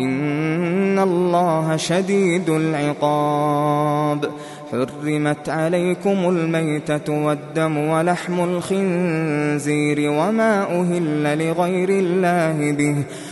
إن الله شديد العقاب حرمت عليكم الميتة والدم ولحم الخنزير وما أهل لغير الله به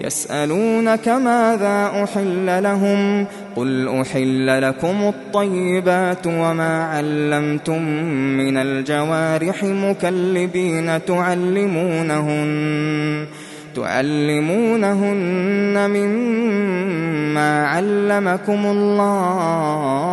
يسألونك ماذا أحل لهم قل أحل لكم الطيبات وما علمتم من الجوارح مكلبين تعلمونهن تعلمونهن مما علمكم الله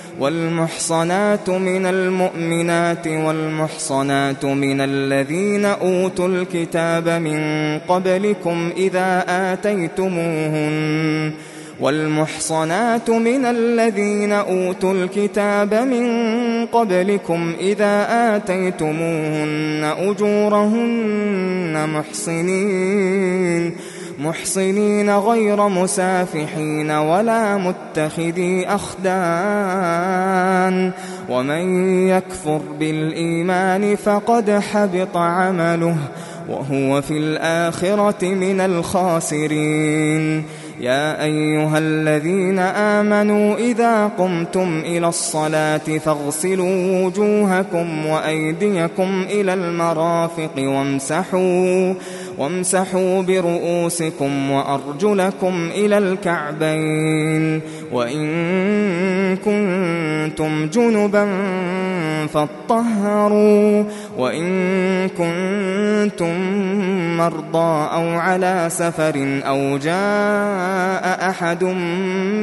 والمحصنات من المؤمنات والمحصنات من الذين أوتوا الكتاب من قبلكم إذا آتيتموهن والمحصنات من الذين أوتوا الكتاب من قبلكم إذا آتيتموهن أجورهن محصنين محصنين غير مسافحين ولا متخذي أخدان. ومن يكفر بالإيمان فقد حبط عمله وهو في الآخرة من الخاسرين. يا أيها الذين آمنوا إذا قمتم إلى الصلاة فاغسلوا وجوهكم وأيديكم إلى المرافق وامسحوا وامسحوا برؤوسكم وأرجلكم إلى الكعبين وإن كنتم جنبا فاطهروا وإن كنتم مرضى أو على سفر أو جاء أحد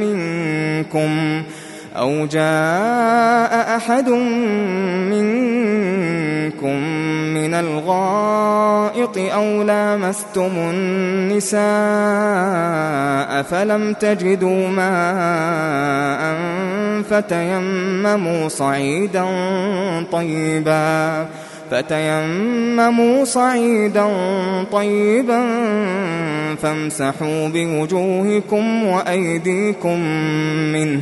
منكم أو جاء أحد منكم من الغائط أو لامستم النساء فلم تجدوا ماء فتيمموا صعيدا طيبا فتيمموا صعيدا طيبا فامسحوا بوجوهكم وأيديكم منه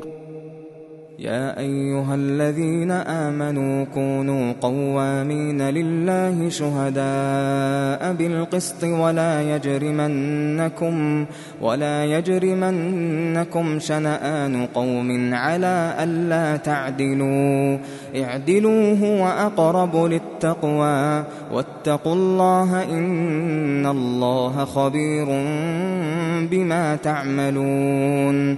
يا أيها الذين آمنوا كونوا قوامين لله شهداء بالقسط ولا يجرمنكم ولا يجرمنكم شنآن قوم على ألا تعدلوا اعدلوا هو أقرب للتقوى واتقوا الله إن الله خبير بما تعملون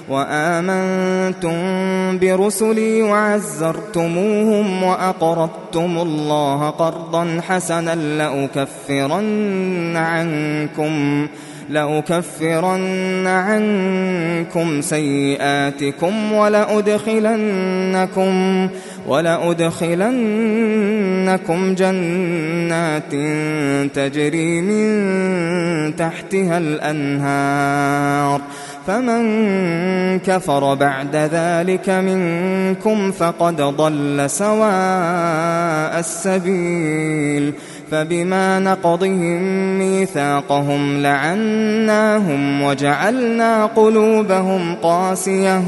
وآمنتم برسلي وعزرتموهم وأقرضتم الله قرضا حسنا لأكفرن عنكم لأكفرن عنكم سيئاتكم ولأدخلنكم ولأدخلنكم جنات تجري من تحتها الأنهار. فمن كفر بعد ذلك منكم فقد ضل سواء السبيل فبما نقضهم ميثاقهم لعناهم وجعلنا قلوبهم قاسية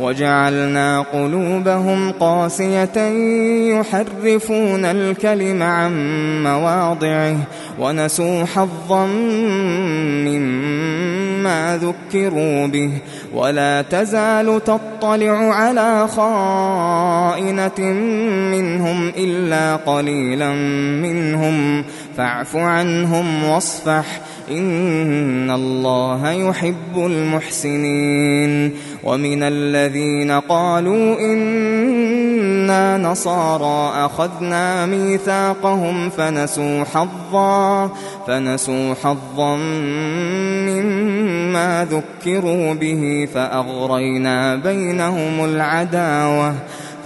وجعلنا قلوبهم قاسية يحرفون الكلم عن مواضعه ونسوا حظا مما ذكروا به ولا تزال تطلع على خائنة منهم إلا قليلا منهم فاعف عنهم واصفح إن الله يحب المحسنين ومن الذين قالوا إنا نصارى أخذنا ميثاقهم فنسوا حظا فنسوا حظا مما ذكروا به فأغرينا بينهم العداوة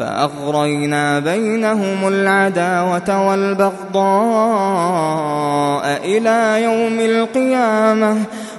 فأغرينا بينهم العداوة والبغضاء إلى يوم القيامة.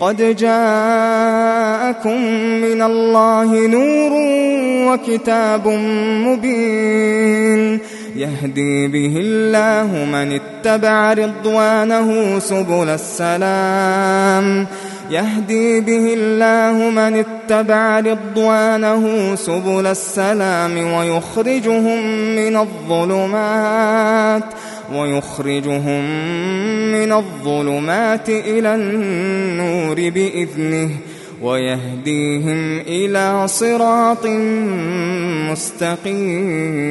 قد جاءكم من الله نور وكتاب مبين يهدي به الله من اتبع رضوانه سبل السلام يهدي به الله من اتبع رضوانه سبل السلام ويخرجهم من الظلمات ويخرجهم من الظلمات إلى النور بإذنه ويهديهم إلى صراط مستقيم.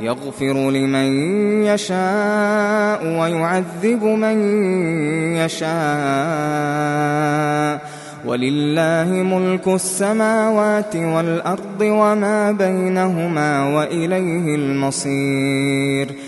يغفر لمن يشاء ويعذب من يشاء. ولله ملك السماوات والأرض وما بينهما وإليه المصير.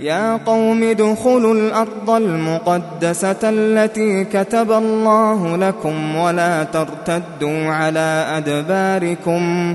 يا قوم ادخلوا الأرض المقدسة التي كتب الله لكم ولا ترتدوا على أدباركم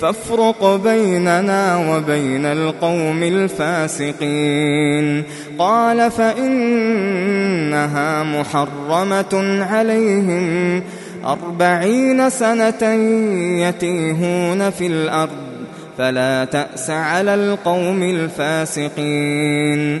فافرق بيننا وبين القوم الفاسقين. قال فإنها محرمة عليهم. أربعين سنة يتيهون في الأرض. فلا تأس على القوم الفاسقين.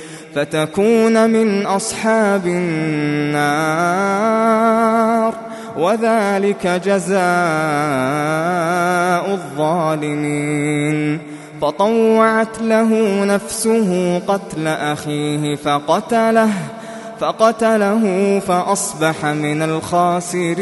فتكون من أصحاب النار. وذلك جزاء الظالمين. فطوعت له نفسه قتل أخيه فقتله فقتله فأصبح من الخاسرين.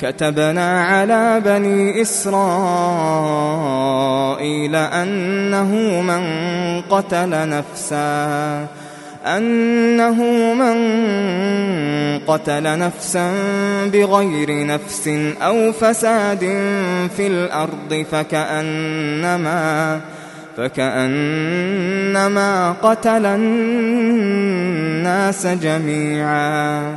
كتبنا على بني إسرائيل أنه من قتل نفساً أنه من قتل نفسا بغير نفس أو فساد في الأرض فكأنما فكأنما قتل الناس جميعا.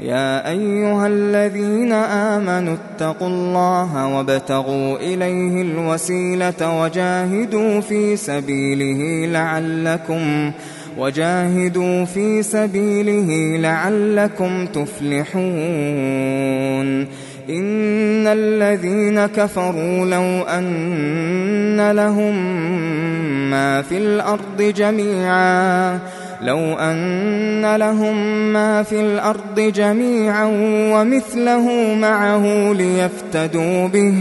يا أيها الذين آمنوا اتقوا الله وابتغوا إليه الوسيلة وجاهدوا في سبيله لعلكم وجاهدوا في سبيله لعلكم تفلحون إن الذين كفروا لو أن لهم ما في الأرض جميعا لو أن لهم ما في الأرض جميعا ومثله معه ليفتدوا به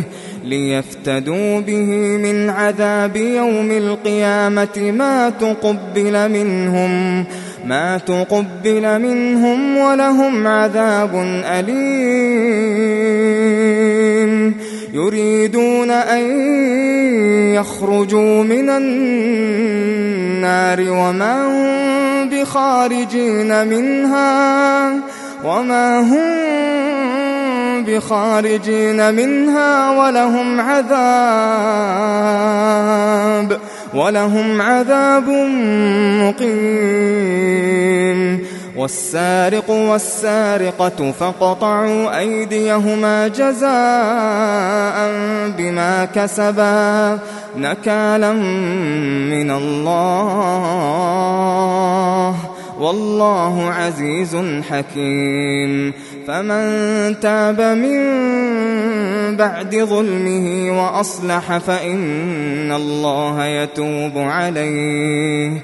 ليفتدوا به من عذاب يوم القيامة ما تقبل منهم ما تقبل منهم ولهم عذاب أليم. يريدون أن يخرجوا من النار وما هم بخارجين منها وما هم بخارجين منها ولهم عذاب ولهم عذاب مقيم. والسارق والسارقة فقطعوا أيديهما جزاء بما كسبا نكالا من الله والله عزيز حكيم فمن تاب من بعد ظلمه وأصلح فإن الله يتوب عليه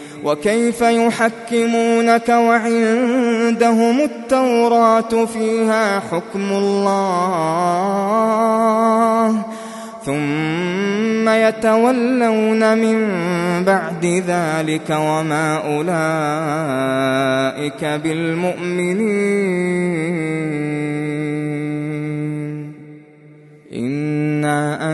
وكيف يحكمونك وعندهم التوراة فيها حكم الله ثم يتولون من بعد ذلك وما أولئك بالمؤمنين. إنا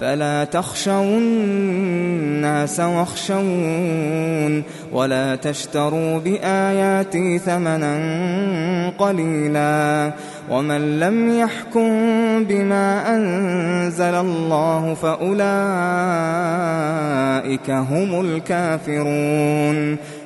فلا تخشوا الناس واخشون ولا تشتروا بآياتي ثمنا قليلا ومن لم يحكم بما أنزل الله فأولئك هم الكافرون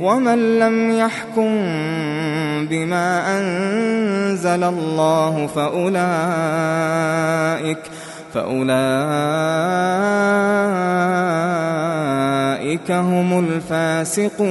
ومن لم يحكم بما أنزل الله فأولئك فأولئك هم الفاسقون.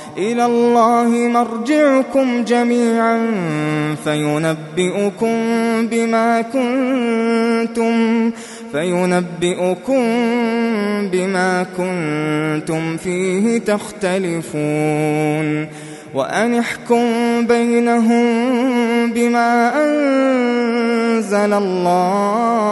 إلى الله مرجعكم جميعا فينبئكم بما كنتم فينبئكم بما كنتم فيه تختلفون وأن احكم بينهم بما أنزل الله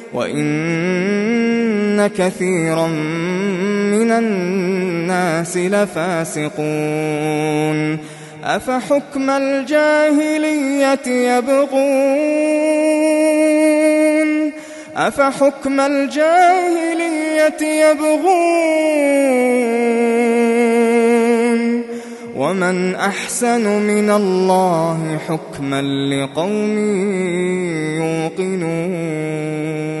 وإن كثيرا من الناس لفاسقون أفحكم الجاهلية يبغون أفحكم الجاهلية يبغون ومن أحسن من الله حكما لقوم يوقنون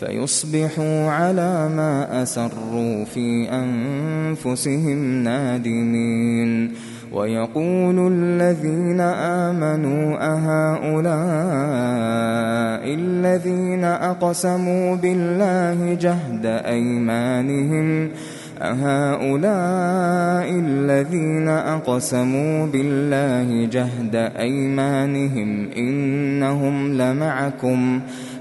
فيصبحوا على ما أسروا في أنفسهم نادمين. ويقول الذين آمنوا أهؤلاء الذين أقسموا بالله جهد أيمانهم؟ أهؤلاء الذين أقسموا بالله جهد أيمانهم إنهم لمعكم.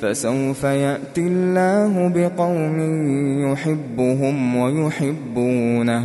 فسوف يأتي الله بقوم يحبهم ويحبونه.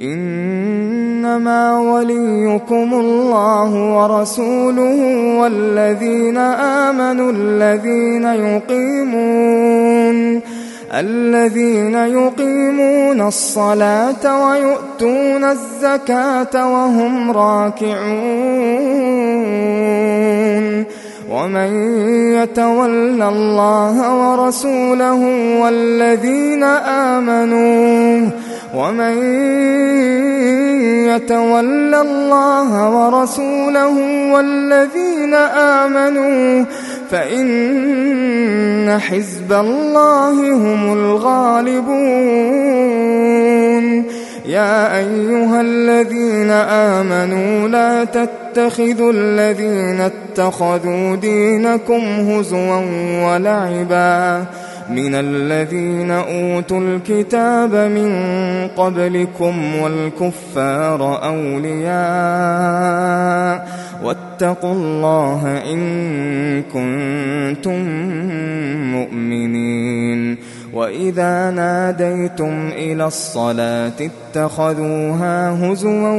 إنما وليكم الله ورسوله والذين آمنوا الذين يقيمون الذين يقيمون الصلاة ويؤتون الزكاة وهم راكعون ومن يتول الله ورسوله والذين آمنوا ومن يتول الله ورسوله والذين آمنوا فإن حزب الله هم الغالبون. يا أيها الذين آمنوا لا تتخذوا الذين اتخذوا دينكم هزوا ولعبا. من الذين أوتوا الكتاب من قبلكم والكفار أولياء واتقوا الله إن كنتم مؤمنين وإذا ناديتم إلى الصلاة اتخذوها هزوا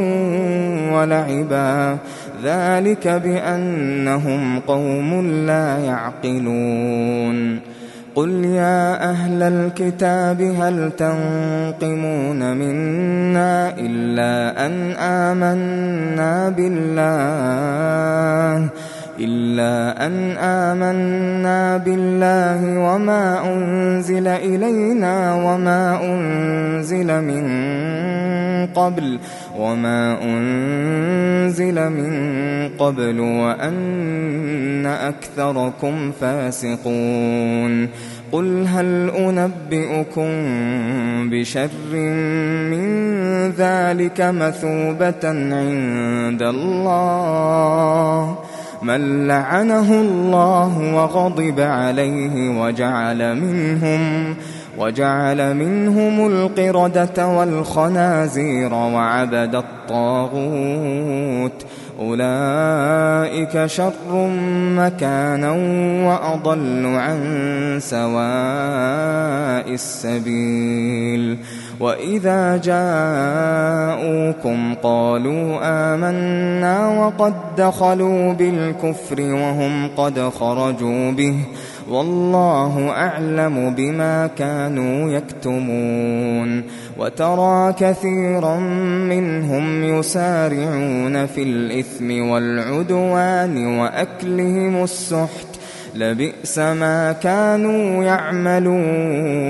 ولعبا ذلك بأنهم قوم لا يعقلون قل يا أهل الكتاب هل تنقمون منا إلا أن آمنا بالله إلا أن آمنا بالله وما أنزل إلينا وما أنزل من قبل وما أنزل من قبل وأن أكثركم فاسقون قل هل أنبئكم بشر من ذلك مثوبة عند الله من لعنه الله وغضب عليه وجعل منهم وجعل منهم القردة والخنازير وعبد الطاغوت. أولئك شر مكانا وأضل عن سواء السبيل. وإذا جاءوكم قالوا آمنا وقد دخلوا بالكفر وهم قد خرجوا به. والله أعلم بما كانوا يكتمون وترى كثيرا منهم يسارعون في الإثم والعدوان وأكلهم السحت لبئس ما كانوا يعملون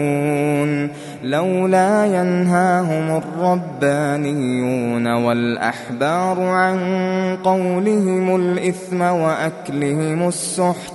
لولا ينهاهم الربانيون والأحبار عن قولهم الإثم وأكلهم السحت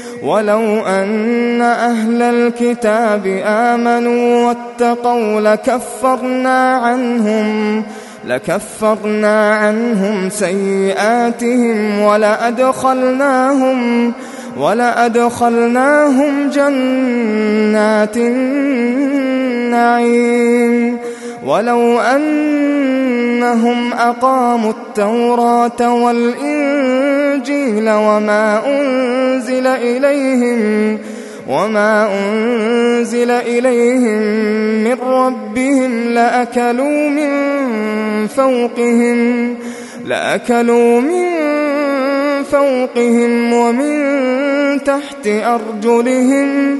ولو أن أهل الكتاب آمنوا واتقوا لكفرنا عنهم لكفرنا عنهم سيئاتهم ولأدخلناهم ولأدخلناهم جنات النعيم ولو أنهم أقاموا التوراة والإنجيل وما أنزل إليهم وما أنزل إليهم من ربهم لأكلوا من فوقهم لأكلوا من فوقهم ومن تحت أرجلهم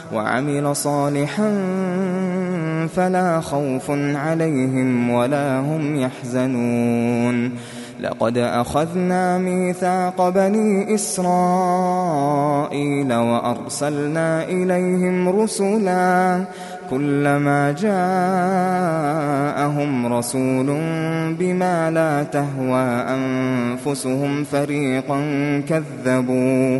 وعمل صالحا فلا خوف عليهم ولا هم يحزنون. لقد أخذنا ميثاق بني إسرائيل وأرسلنا إليهم رسلا كلما جاءهم رسول بما لا تهوى أنفسهم فريقا كذبوا.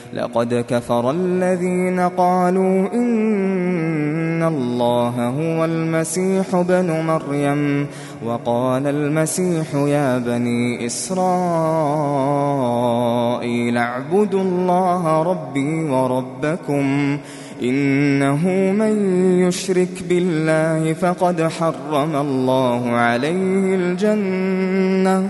لقد كفر الذين قالوا إن الله هو المسيح بن مريم وقال المسيح يا بني إسرائيل اعبدوا الله ربي وربكم إنه من يشرك بالله فقد حرم الله عليه الجنة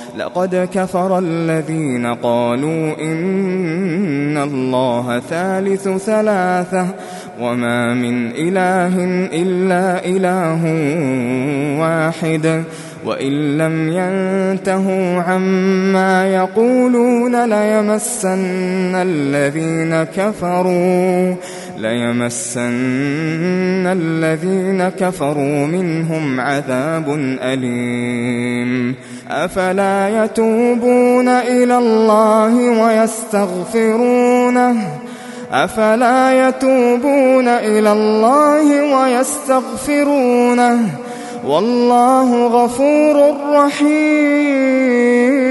لقد كفر الذين قالوا إن الله ثالث ثلاثة وما من إله إلا إله واحد وإن لم ينتهوا عما يقولون ليمسن الذين كفروا ليمسن الذين كفروا منهم عذاب أليم. أفلا يتوبون إلى الله ويستغفرونه؟ أفلا يتوبون إلى الله ويستغفرونه؟ والله غفور رحيم.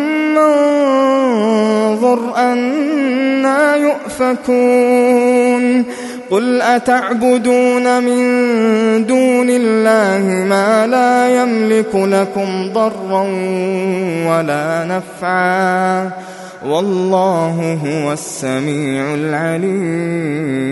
انظر أنا يؤفكون قل أتعبدون من دون الله ما لا يملك لكم ضرا ولا نفعا والله هو السميع العليم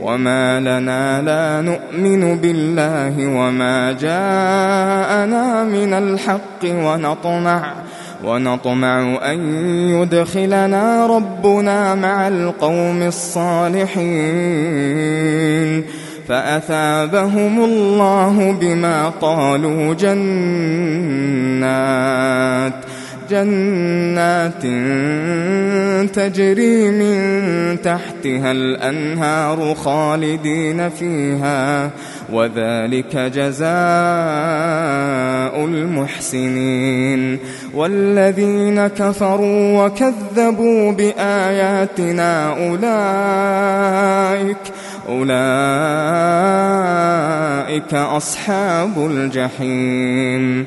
وما لنا لا نؤمن بالله وما جاءنا من الحق ونطمع ونطمع أن يدخلنا ربنا مع القوم الصالحين فأثابهم الله بما قالوا جنات جنات تجري من تحتها الأنهار خالدين فيها وذلك جزاء المحسنين. والذين كفروا وكذبوا بآياتنا أولئك أولئك أصحاب الجحيم.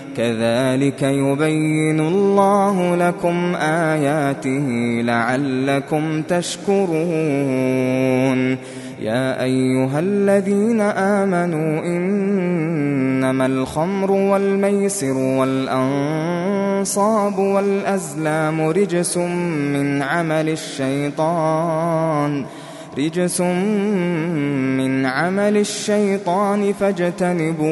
كذلك يبين الله لكم آياته لعلكم تشكرون. يا أيها الذين آمنوا إنما الخمر والميسر والأنصاب والأزلام رجس من عمل الشيطان. رجس من عمل الشيطان فاجتنبوه.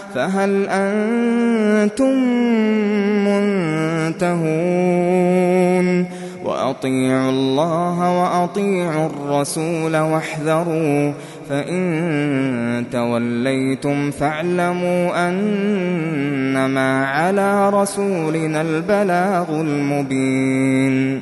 فهل أنتم منتهون؟ وأطيعوا الله وأطيعوا الرسول واحذروا فإن توليتم فاعلموا أنما على رسولنا البلاغ المبين.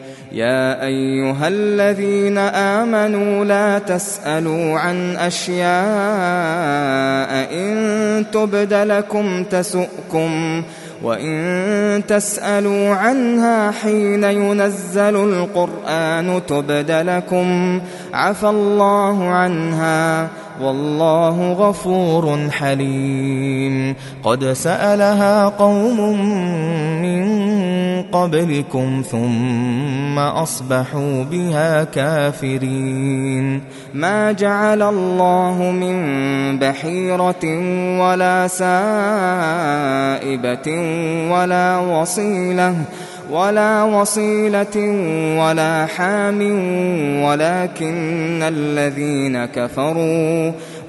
يا أيها الذين آمنوا لا تسألوا عن أشياء إن تبد لكم تسؤكم وإن تسألوا عنها حين ينزل القرآن تبد لكم عفى الله عنها والله غفور حليم قد سألها قوم من قبلكم ثم أصبحوا بها كافرين. ما جعل الله من بحيرة ولا سائبة ولا وصيلة ولا وصيلة ولا حام ولكن الذين كفروا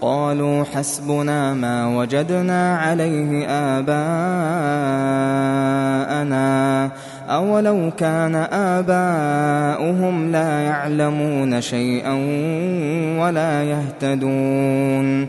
قالوا حسبنا ما وجدنا عليه آباءنا. أولو كان آباؤهم لا يعلمون شيئا ولا يهتدون.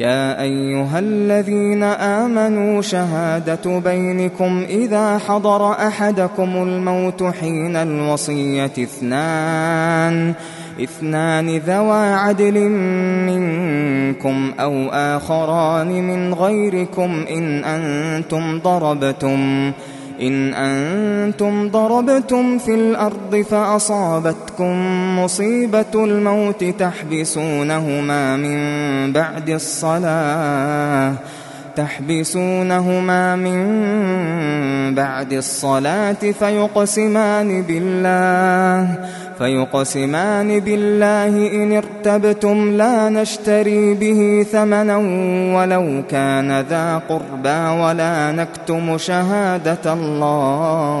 يا أيها الذين آمنوا شهادة بينكم إذا حضر أحدكم الموت حين الوصية اثنان اثنان ذوى عدل منكم أو آخران من غيركم إن أنتم ضربتم. إن أنتم ضربتم في الأرض فأصابتكم مصيبة الموت تحبسونهما من بعد الصلاة تحبسونهما من بعد الصلاة فيقسمان بالله فيقسمان بالله إن ارتبتم لا نشتري به ثمنا ولو كان ذا قربى ولا نكتم شهادة الله.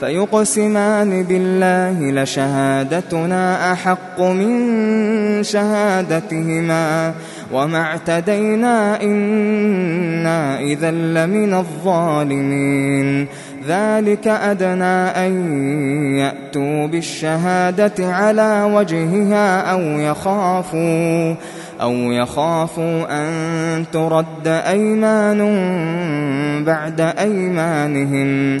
فيقسمان بالله لشهادتنا أحق من شهادتهما وما اعتدينا إنا إذا لمن الظالمين. ذلك أدنى أن يأتوا بالشهادة على وجهها أو يخافوا أو يخافوا أن ترد أيمان بعد أيمانهم.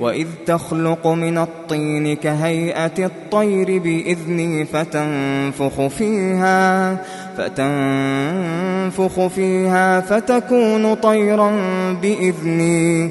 وإذ تخلق من الطين كهيئة الطير بإذني فتنفخ فيها فتنفخ فيها فتكون طيرا بإذني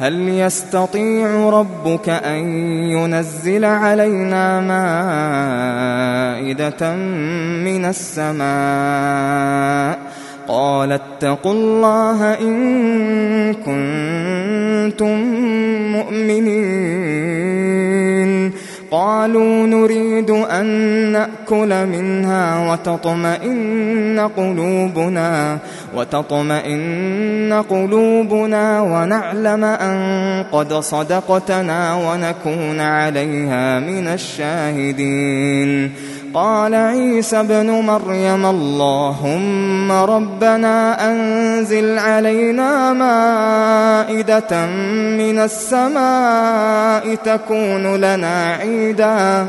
هل يستطيع ربك أن ينزل علينا مائدة من السماء؟ قال اتقوا الله إن كنتم نريد أن نأكل منها وتطمئن قلوبنا وتطمئن قلوبنا ونعلم أن قد صدقتنا ونكون عليها من الشاهدين. قال عيسى ابن مريم اللهم ربنا أنزل علينا مائدة من السماء تكون لنا عيداً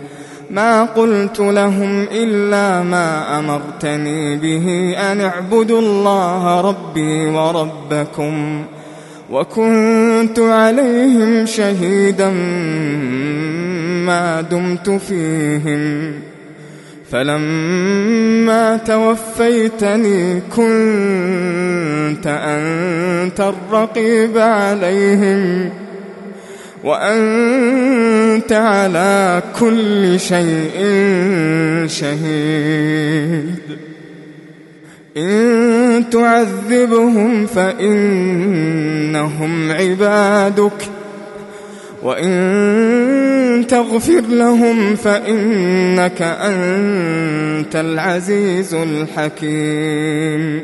ما قلت لهم إلا ما أمرتني به أن اعبدوا الله ربي وربكم وكنت عليهم شهيدا ما دمت فيهم. فلما توفيتني كنت أنت الرقيب عليهم. وأنت على كل شيء شهيد. إن تعذبهم فإنهم عبادك. وإن تغفر لهم فإنك أنت العزيز الحكيم.